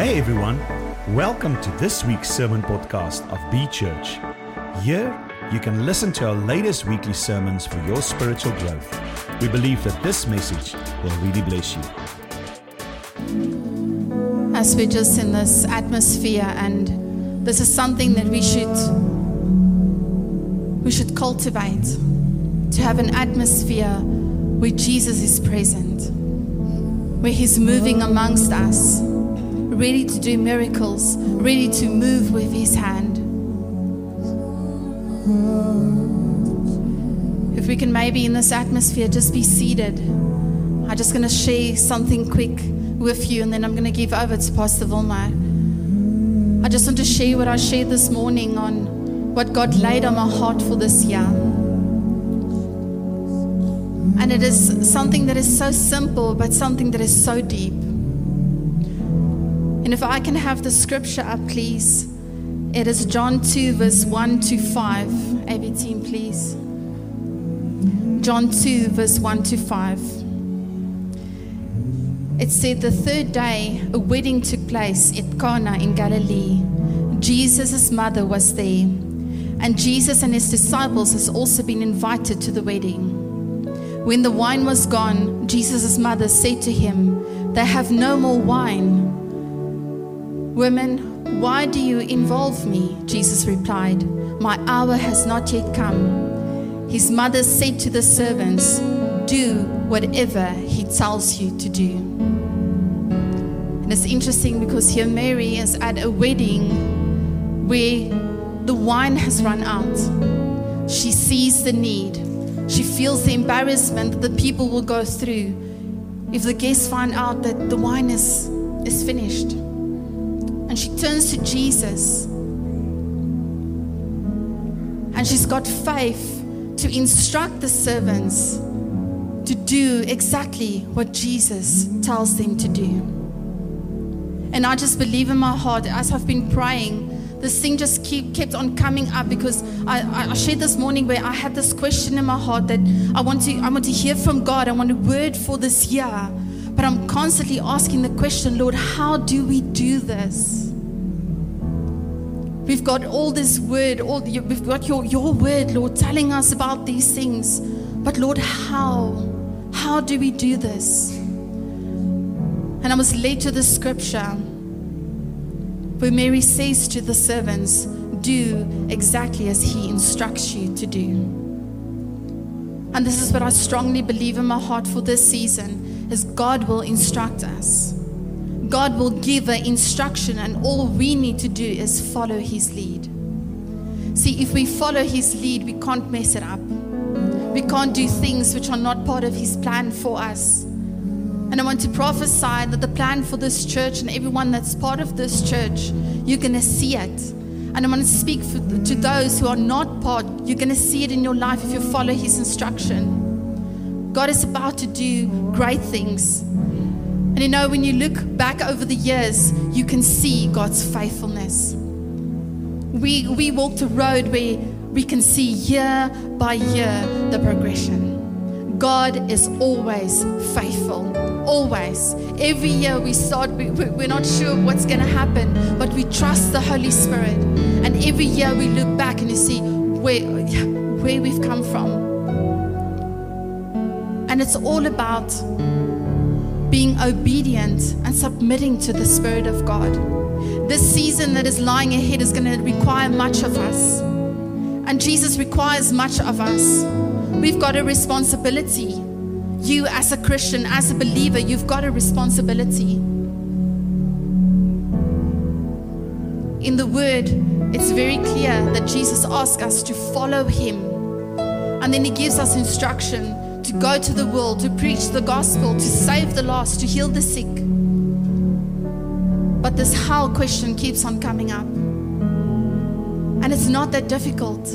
Hey everyone, welcome to this week's sermon podcast of B Church. Here, you can listen to our latest weekly sermons for your spiritual growth. We believe that this message will really bless you. as we're just in this atmosphere and this is something that we should we should cultivate to have an atmosphere where Jesus is present where he's moving amongst us ready to do miracles ready to move with his hand if we can maybe in this atmosphere just be seated I'm just going to share something quick with you and then I'm going to give over to Pastor Vilma. I just want to share what I shared this morning on what God laid on my heart for this year. And it is something that is so simple, but something that is so deep. And if I can have the scripture up, please. It is John 2, verse 1 to 5. AV team, please. John 2, verse 1 to 5. It said the third day, a wedding took place at Cana in Galilee. Jesus' mother was there, and Jesus and his disciples has also been invited to the wedding. When the wine was gone, Jesus' mother said to him, They have no more wine. Women, why do you involve me? Jesus replied, My hour has not yet come. His mother said to the servants, Do whatever he tells you to do. And it's interesting because here Mary is at a wedding where the wine has run out. She sees the need. She feels the embarrassment that the people will go through if the guests find out that the wine is, is finished. And she turns to Jesus. And she's got faith to instruct the servants to do exactly what Jesus tells them to do. And I just believe in my heart as I've been praying, this thing just keep, kept on coming up because I, I shared this morning where I had this question in my heart that I want to I want to hear from God. I want a word for this year. But I'm constantly asking the question, Lord, how do we do this? We've got all this word, all we've got your, your word, Lord, telling us about these things. But Lord, how? How do we do this? And I was led to the scripture where Mary says to the servants, Do exactly as he instructs you to do. And this is what I strongly believe in my heart for this season is God will instruct us. God will give an instruction and all we need to do is follow his lead. See, if we follow his lead, we can't mess it up. We can't do things which are not part of his plan for us. And I want to prophesy that the plan for this church and everyone that's part of this church, you're going to see it. And I want to speak for, to those who are not part, you're going to see it in your life if you follow His instruction. God is about to do great things. And you know, when you look back over the years, you can see God's faithfulness. We, we walked a road where we can see year by year the progression. God is always faithful always. Every year we start, we, we're not sure what's going to happen, but we trust the Holy Spirit. And every year we look back and you see where, where we've come from. And it's all about being obedient and submitting to the Spirit of God. This season that is lying ahead is going to require much of us. And Jesus requires much of us. We've got a responsibility you, as a Christian, as a believer, you've got a responsibility. In the Word, it's very clear that Jesus asks us to follow Him. And then He gives us instruction to go to the world, to preach the gospel, to save the lost, to heal the sick. But this how question keeps on coming up. And it's not that difficult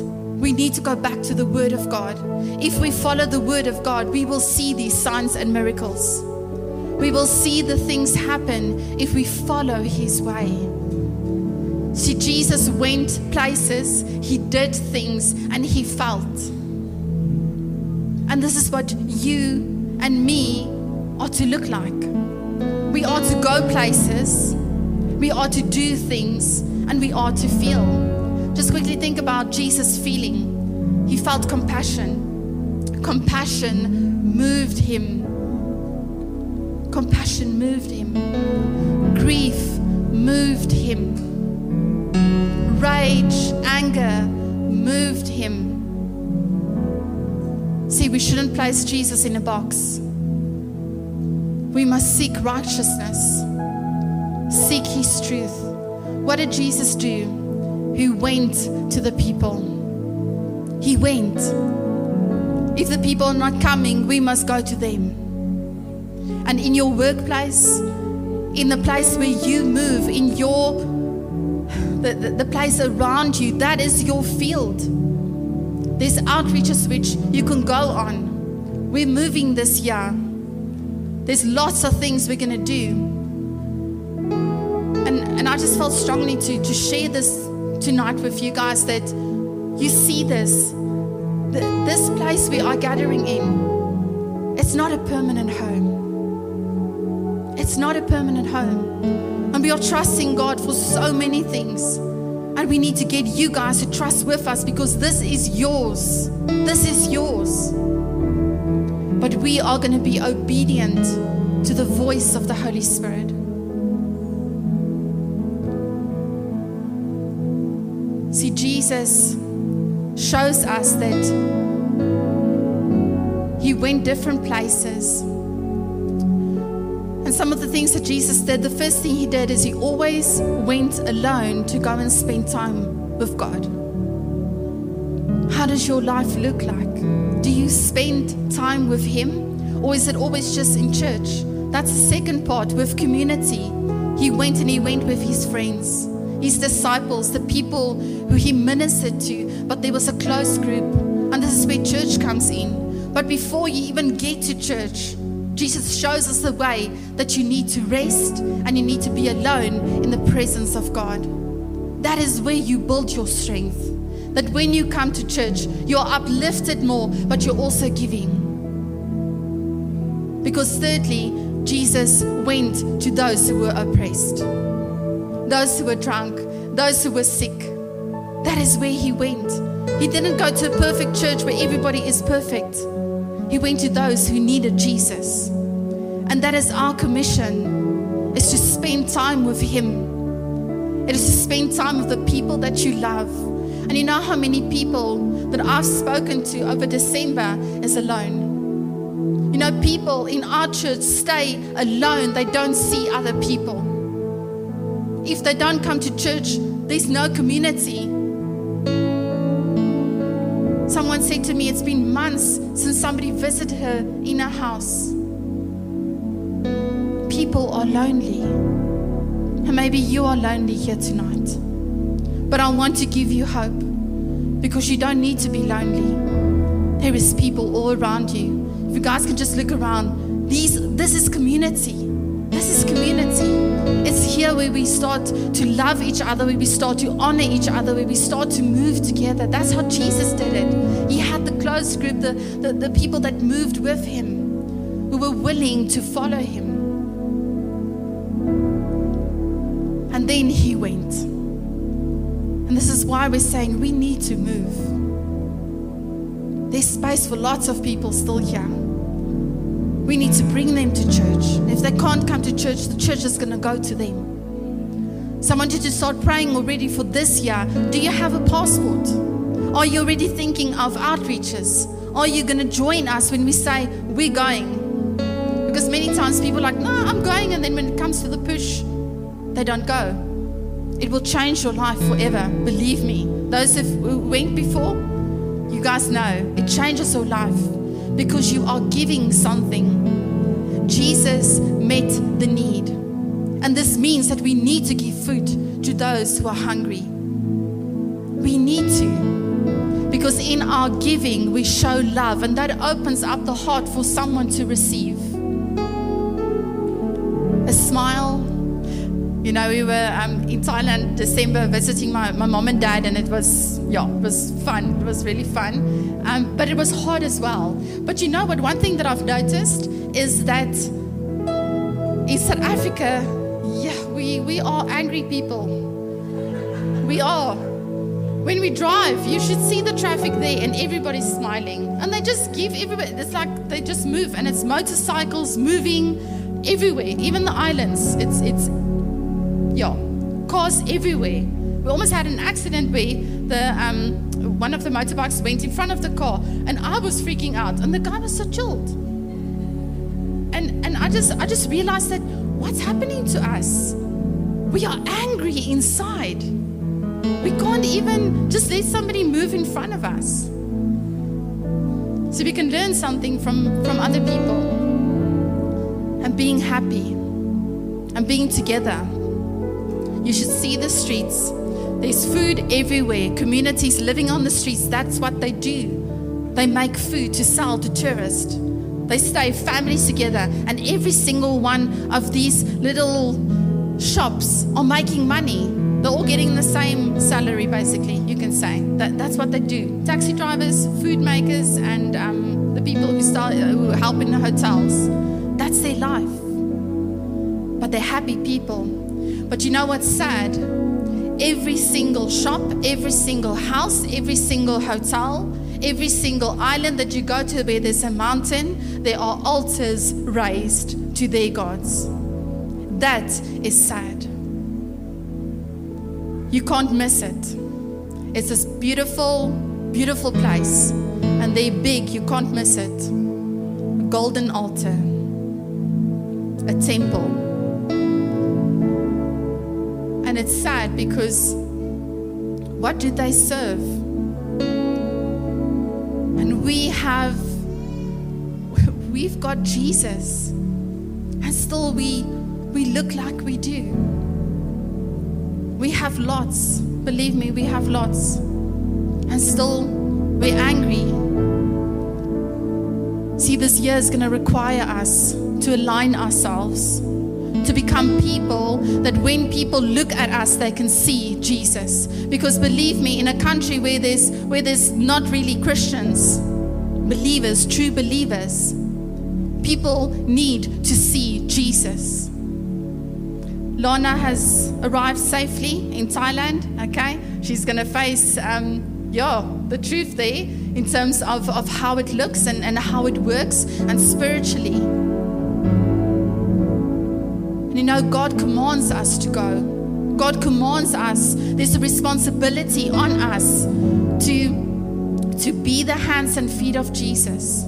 we need to go back to the Word of God. If we follow the Word of God, we will see these signs and miracles. We will see the things happen if we follow His way. See, Jesus went places, He did things, and He felt. And this is what you and me are to look like. We are to go places, We are to do things and we are to feel. Just quickly think about Jesus feeling. He felt compassion. Compassion moved him. Compassion moved him. Grief moved him. Rage, anger moved him. See, we shouldn't place Jesus in a box. We must seek righteousness, seek His truth. What did Jesus do? He went to the people. He went. If the people are not coming, we must go to them. And in your workplace, in the place where you move, in your the, the, the place around you, that is your field. There's outreaches which you can go on. We're moving this year. There's lots of things we're going to do. And, and I just felt strongly to, to share this tonight with you guys that you see this. This place we are gathering in, it's not a permanent home. It's not a permanent home. And we are trusting God for so many things. And we need to get you guys to trust with us because this is yours. This is yours. But we are going to be obedient to the voice of the Holy Spirit. See, Jesus shows us that He went different places. Some of the things that Jesus did, the first thing he did is he always went alone to go and spend time with God. How does your life look like? Do you spend time with him? Or is it always just in church? That's the second part with community. He went and he went with his friends, his disciples, the people who he ministered to, but there was a close group. And this is where church comes in. But before you even get to church, Jesus shows us the way that you need to rest and you need to be alone in the presence of God. That is where you build your strength. That when you come to church, you're uplifted more, but you're also giving. Because, thirdly, Jesus went to those who were oppressed, those who were drunk, those who were sick. That is where he went. He didn't go to a perfect church where everybody is perfect. He went to those who needed Jesus. And that is our commission is to spend time with him. It is to spend time with the people that you love. And you know how many people that I've spoken to over December is alone. You know, people in our church stay alone. They don't see other people. If they don't come to church, there's no community. Someone said to me, It's been months since somebody visited her in her house. People are lonely. And maybe you are lonely here tonight. But I want to give you hope because you don't need to be lonely. There is people all around you. If you guys can just look around, these, this is community. This is community. It's here where we start to love each other, where we start to honor each other, where we start to move together. That's how Jesus did it. He had the close group, the, the, the people that moved with him, who were willing to follow him. And then he went. And this is why we're saying we need to move. There's space for lots of people still here. We need to bring them to church. If they can't come to church, the church is going to go to them. So I want you to start praying already for this year. Do you have a passport? Are you already thinking of outreaches? Are you going to join us when we say we're going? Because many times people are like, no, I'm going. And then when it comes to the push, they don't go. It will change your life forever. Believe me. Those who went before, you guys know it changes your life because you are giving something. Jesus met the need. And this means that we need to give food to those who are hungry. We need to. Because in our giving, we show love, and that opens up the heart for someone to receive. A smile. You know, we were um, in Thailand December visiting my, my mom and dad, and it was, yeah, it was fun. It was really fun. Um, but it was hard as well. But you know what? One thing that I've noticed is that in South Africa, yeah, we, we are angry people. We are. When we drive, you should see the traffic there and everybody's smiling. And they just give everybody, it's like they just move and it's motorcycles moving everywhere, even the islands. It's, it's, yeah, cars everywhere. We almost had an accident where the, um, one of the motorbikes went in front of the car and I was freaking out and the guy was so chilled. And, and I just, I just realized that what's happening to us? We are angry inside. We can't even just let somebody move in front of us. So we can learn something from, from other people. And being happy and being together. You should see the streets. There's food everywhere. Communities living on the streets, that's what they do. They make food to sell to tourists. They stay families together, and every single one of these little shops are making money. They're all getting the same salary, basically, you can say. That, that's what they do. Taxi drivers, food makers, and um, the people who, start, who help in the hotels. That's their life. But they're happy people. But you know what's sad? Every single shop, every single house, every single hotel, every single island that you go to where there's a mountain, there are altars raised to their gods. That is sad. You can't miss it. It's this beautiful, beautiful place. And they're big, you can't miss it. A golden altar, a temple. And it's sad because what did they serve? And we have, we've got Jesus. And still we, we look like we do. We have lots. Believe me, we have lots. And still we're angry. See, this year is going to require us to align ourselves, to become people that when people look at us, they can see Jesus. Because believe me, in a country where there's, where there's not really Christians, believers, true believers, people need to see Jesus. Lana has arrived safely in Thailand, okay? She's to face, um, yeah, the truth there in terms of, of how it looks and, and how it works and spiritually. You know, God commands us to go. God commands us. There's a responsibility on us to, to be the hands and feet of Jesus.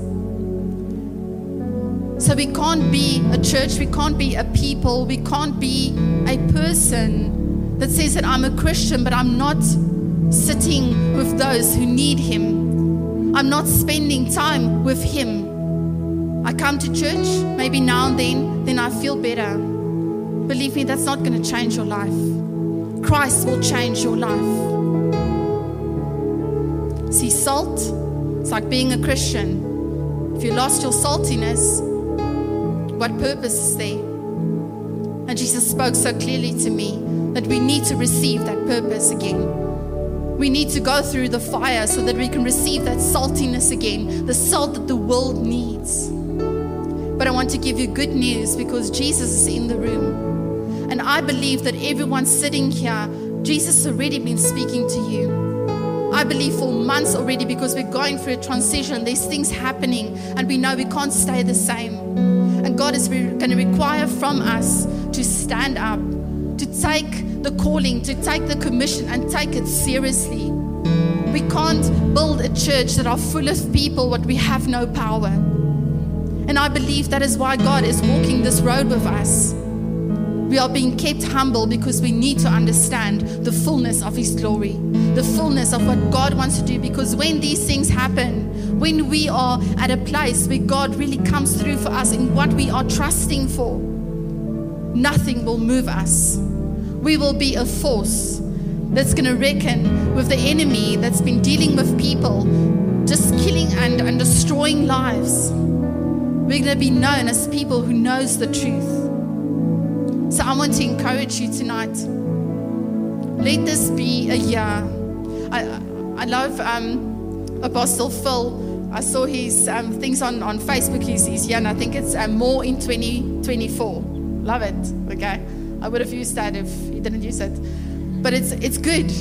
So we can't be a church, we can't be a people, we can't be a person that says that I'm a Christian, but I'm not sitting with those who need Him. I'm not spending time with Him. I come to church, maybe now and then, then I feel better. Believe me, that's not going to change your life. Christ will change your life. See, salt, it's like being a Christian. If you lost your saltiness, what purpose is there? And Jesus spoke so clearly to me that we need to receive that purpose again. We need to go through the fire so that we can receive that saltiness again, the salt that the world needs. But I want to give you good news because Jesus is in the room. And I believe that everyone sitting here, Jesus has already been speaking to you. I believe for months already because we're going through a transition. There's things happening, and we know we can't stay the same. And God is re- going to require from us to stand up, to take the calling, to take the commission, and take it seriously. We can't build a church that are full of people, but we have no power. And I believe that is why God is walking this road with us. We are being kept humble because we need to understand the fullness of His glory, the fullness of what God wants to do. Because when these things happen, when we are at a place where God really comes through for us in what we are trusting for, nothing will move us. We will be a force that's going to reckon with the enemy that's been dealing with people, just killing and, and destroying lives. We're going to be known as people who knows the truth. So I want to encourage you tonight. Let this be a year. I, I love um, Apostle Phil. I saw his um, things on, on Facebook. He's, he's here, and I think it's um, more in 2024. Love it. Okay. I would have used that if he didn't use it. But it's, it's good.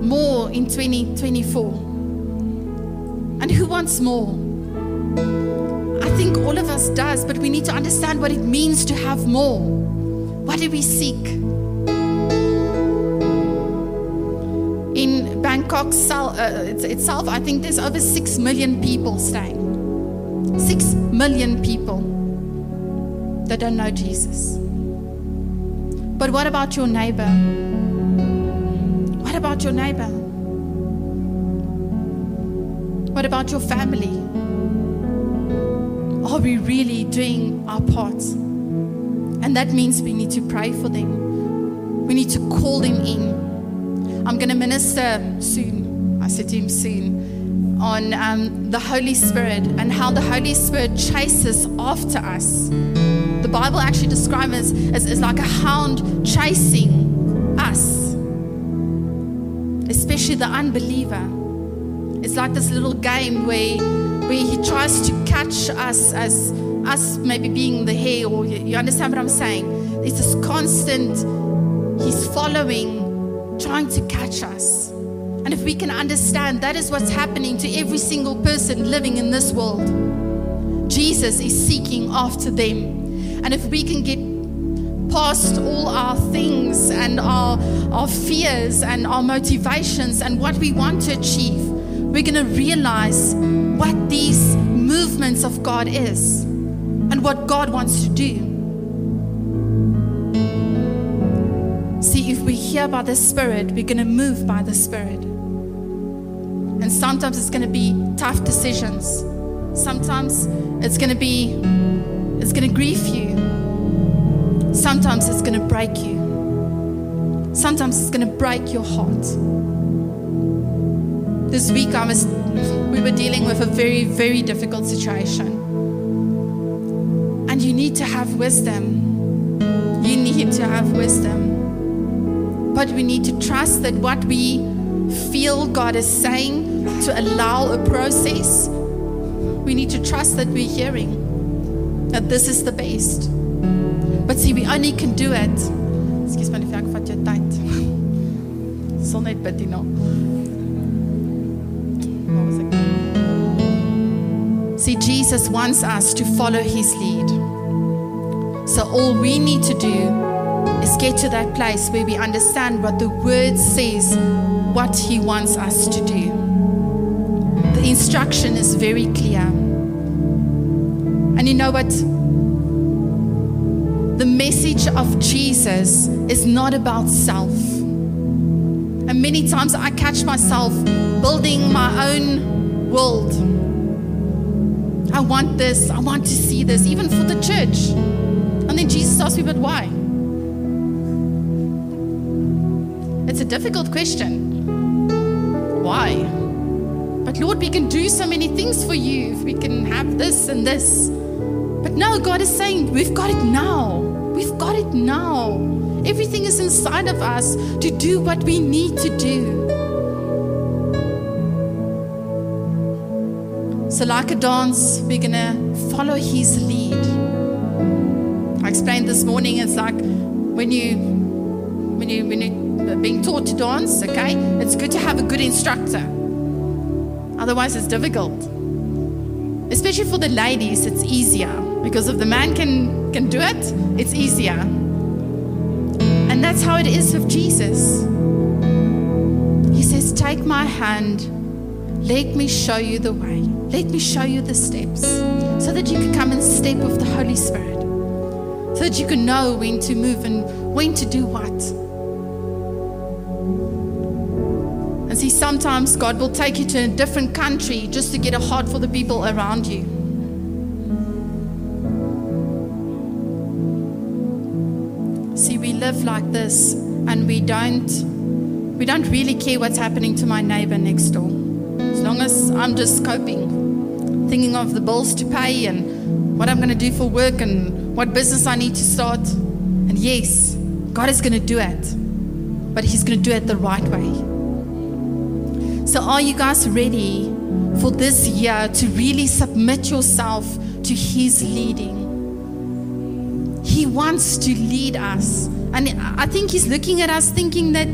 More in 2024. And who wants more? I think all of us does, but we need to understand what it means to have more. What do we seek? In Bangkok uh, itself, I think there's over 6 million people staying. 6 million people that don't know Jesus. But what about your neighbor? What about your neighbor? What about your family? Are we really doing our part? And that means we need to pray for them. We need to call them in. I'm going to minister soon. I said to him soon on um, the Holy Spirit and how the Holy Spirit chases after us. The Bible actually describes it as, as like a hound chasing us, especially the unbeliever. It's like this little game where, where he tries to catch us as us maybe being the hare, or you, you understand what I'm saying? It's this constant, he's following, trying to catch us. And if we can understand that is what's happening to every single person living in this world, Jesus is seeking after them. And if we can get past all our things and our, our fears and our motivations and what we want to achieve, we're going to realize what these movements of God is and what God wants to do. See, if we hear by the Spirit, we're going to move by the Spirit. And sometimes it's going to be tough decisions. Sometimes it's going to be, it's going to grieve you. Sometimes it's going to break you. Sometimes it's going to break your heart. This week I was, we were dealing with a very, very difficult situation. You need to have wisdom. You need to have wisdom. But we need to trust that what we feel God is saying to allow a process, we need to trust that we're hearing that this is the best. But see, we only can do it. Excuse my if ek vat jou tyd. Sal net bid hierna. See, Jesus wants us to follow his lead. So all we need to do is get to that place where we understand what the word says, what he wants us to do. The instruction is very clear. And you know what? The message of Jesus is not about self. And many times I catch myself building my own world. I want this, I want to see this, even for the church. And then Jesus asked me, but why? It's a difficult question. Why? But Lord, we can do so many things for you. If we can have this and this. But no, God is saying, we've got it now. We've got it now. Everything is inside of us to do what we need to do. So, like a dance, we're going to follow His lead. I explained this morning it's like when you when you when you're being taught to dance, okay, it's good to have a good instructor. Otherwise, it's difficult. Especially for the ladies, it's easier because if the man can can do it, it's easier. And that's how it is with Jesus. He says, Take my hand, let me show you the way, let me show you the steps, so that you can come and step with the Holy Spirit, so that you can know when to move and when to do what. And see, sometimes God will take you to a different country just to get a heart for the people around you. See, we live like this and we don't we don't really care what's happening to my neighbor next door. As long as I'm just coping, thinking of the bills to pay and what I'm going to do for work and what business I need to start. And yes, God is going to do it, but He's going to do it the right way. So, are you guys ready for this year to really submit yourself to His leading? He wants to lead us And I think He's looking at us thinking that,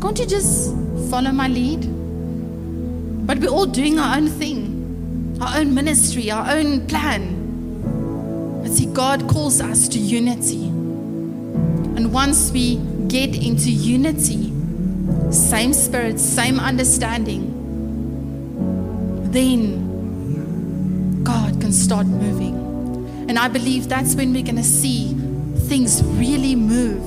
can't you just follow my lead? But we're all doing our own thing, our own ministry, our own plan. But see, God calls us to unity. And once we get into unity, same spirit, same understanding, then God can start moving. And I believe that's when we're going to see things really move.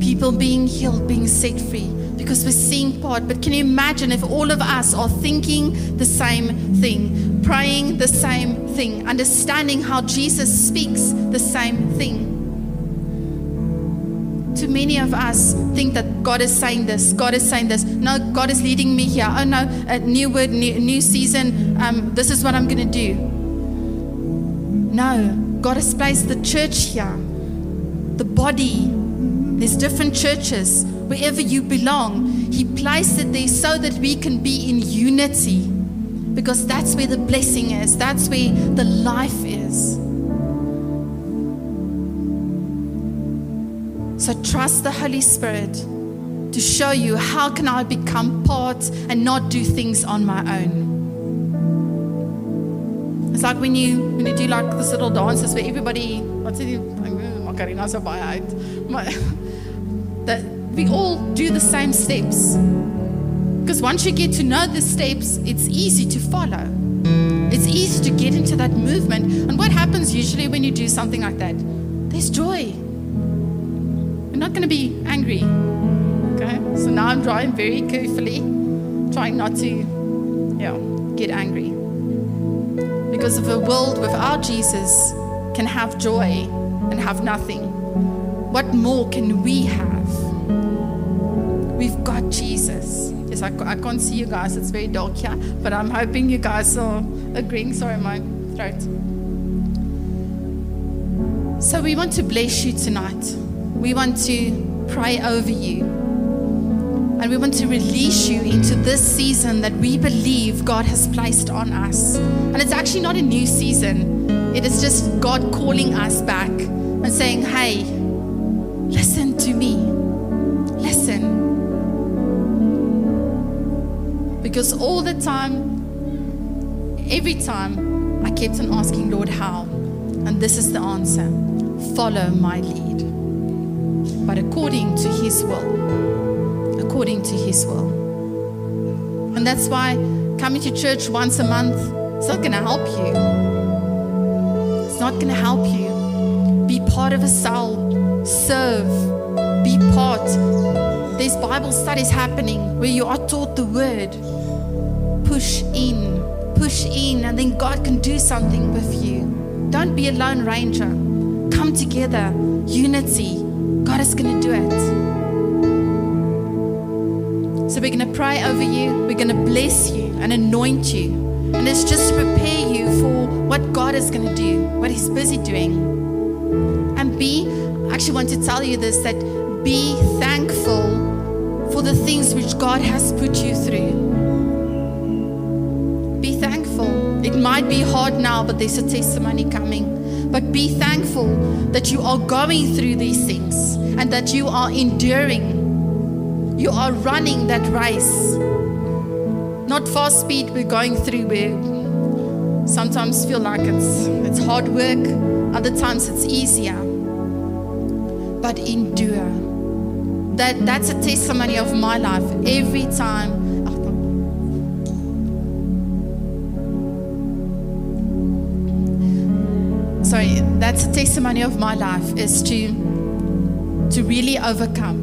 People being healed, being set free, because we're seeing part. But can you imagine if all of us are thinking the same thing, praying the same thing, understanding how Jesus speaks the same thing? Too many of us think that God is saying this, God is saying this. No, God is leading me here. Oh no, a new word, new, new season. Um, this is what I'm going to do. No, God has placed the church here, the body. There's different churches. Wherever you belong, He placed it there so that we can be in unity. Because that's where the blessing is, that's where the life is. So trust the Holy Spirit to show you how can I become part and not do things on my own. It's like when you when you do like this little dances where everybody what's it baie uit. Maar that we all do the same steps. Because once you get to know the steps, it's easy to follow. It's easy to get into that movement. And what happens usually when you do something like that? There's joy. You're not going to be angry. Okay? So now I'm drawing very carefully, trying not to, yeah, get angry. Because if a world without Jesus can have joy and have nothing, what more can we have? We've got Jesus. Yes, I, I can't see you guys. It's very dark here, but I'm hoping you guys are agreeing. Sorry, my throat. So we want to bless you tonight. We want to pray over you. And we want to release you into this season that we believe God has placed on us. And it's actually not a new season, it is just God calling us back and saying, hey, Because all the time, every time, I kept on asking, Lord, how? And this is the answer follow my lead. But according to His will. According to His will. And that's why coming to church once a month is not going to help you. It's not going to help you. Be part of a cell, serve, be part. There's Bible studies happening where you are taught the word. Push in, push in, and then God can do something with you. Don't be a lone ranger. Come together, unity. God is going to do it. So we're going to pray over you, we're going to bless you and anoint you. And it's just to prepare you for what God is going to do, what He's busy doing. And be, I actually want to tell you this that be thankful for the things which God has put you through. Might be hard now, but there's a testimony coming. But be thankful that you are going through these things and that you are enduring. You are running that race. Not fast speed we're going through where sometimes feel like it's it's hard work, other times it's easier. But endure. That that's a testimony of my life. Every time sorry, that's a testimony of my life is to to really overcome.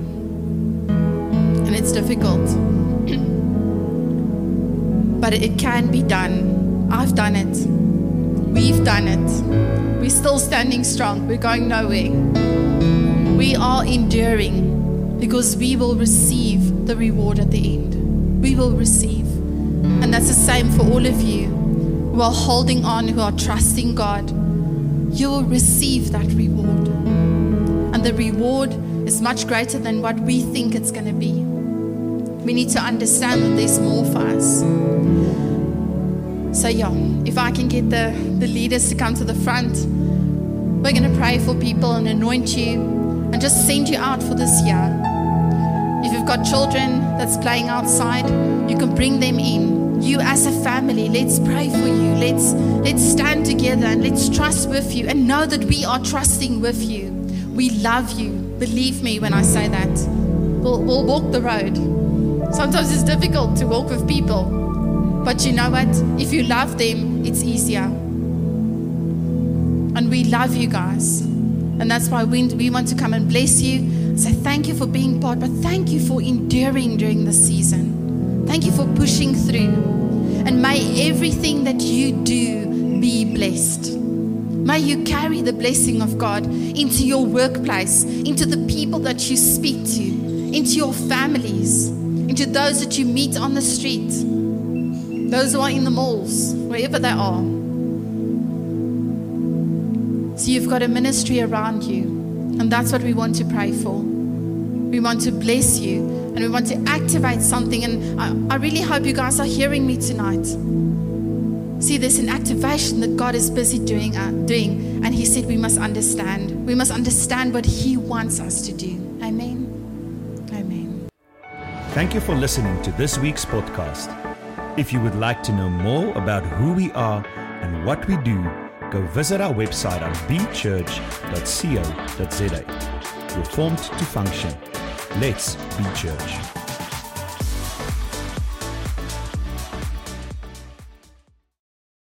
And it's difficult. but it can be done. I've done it. We've done it. We're still standing strong. We're going nowhere. We are enduring because we will receive the reward at the end. We will receive. And that's the same for all of you who are holding on, who are trusting God you will receive that reward. And the reward is much greater than what we think it's going to be. We need to understand that there's more for us. So, yeah, if I can get the, the leaders to come to the front, we're going to pray for people and anoint you. and just send you out for this year. If you've got children that's playing outside, you can bring them in. You as a family, let's pray for you. Let's let's stand together and let's trust with you and know that we are trusting with you. We love you. Believe me when I say that. We'll, we'll walk the road. Sometimes it's difficult to walk with people, but you know what? If you love them, it's easier. And we love you guys. And that's why we, we want to come and bless you. Say thank you for being part, but thank you for enduring during the season. Thank you for pushing through. And may everything that you do be blessed. May you carry the blessing of God into your workplace, into the people that you speak to, into your families, into those that you meet on the street, those who are in the malls, wherever they are. So you've got a ministry around you, and that's what we want to pray for. We want to bless you, and we want to activate something. And I, I really hope you guys are hearing me tonight. See, there's an activation that God is busy doing, uh, doing, and He said we must understand. We must understand what He wants us to do. Amen. Amen. Thank you for listening to this week's podcast. If you would like to know more about who we are and what we do, go visit our website at bchurch.co.za. You're formed to function. Let's be church.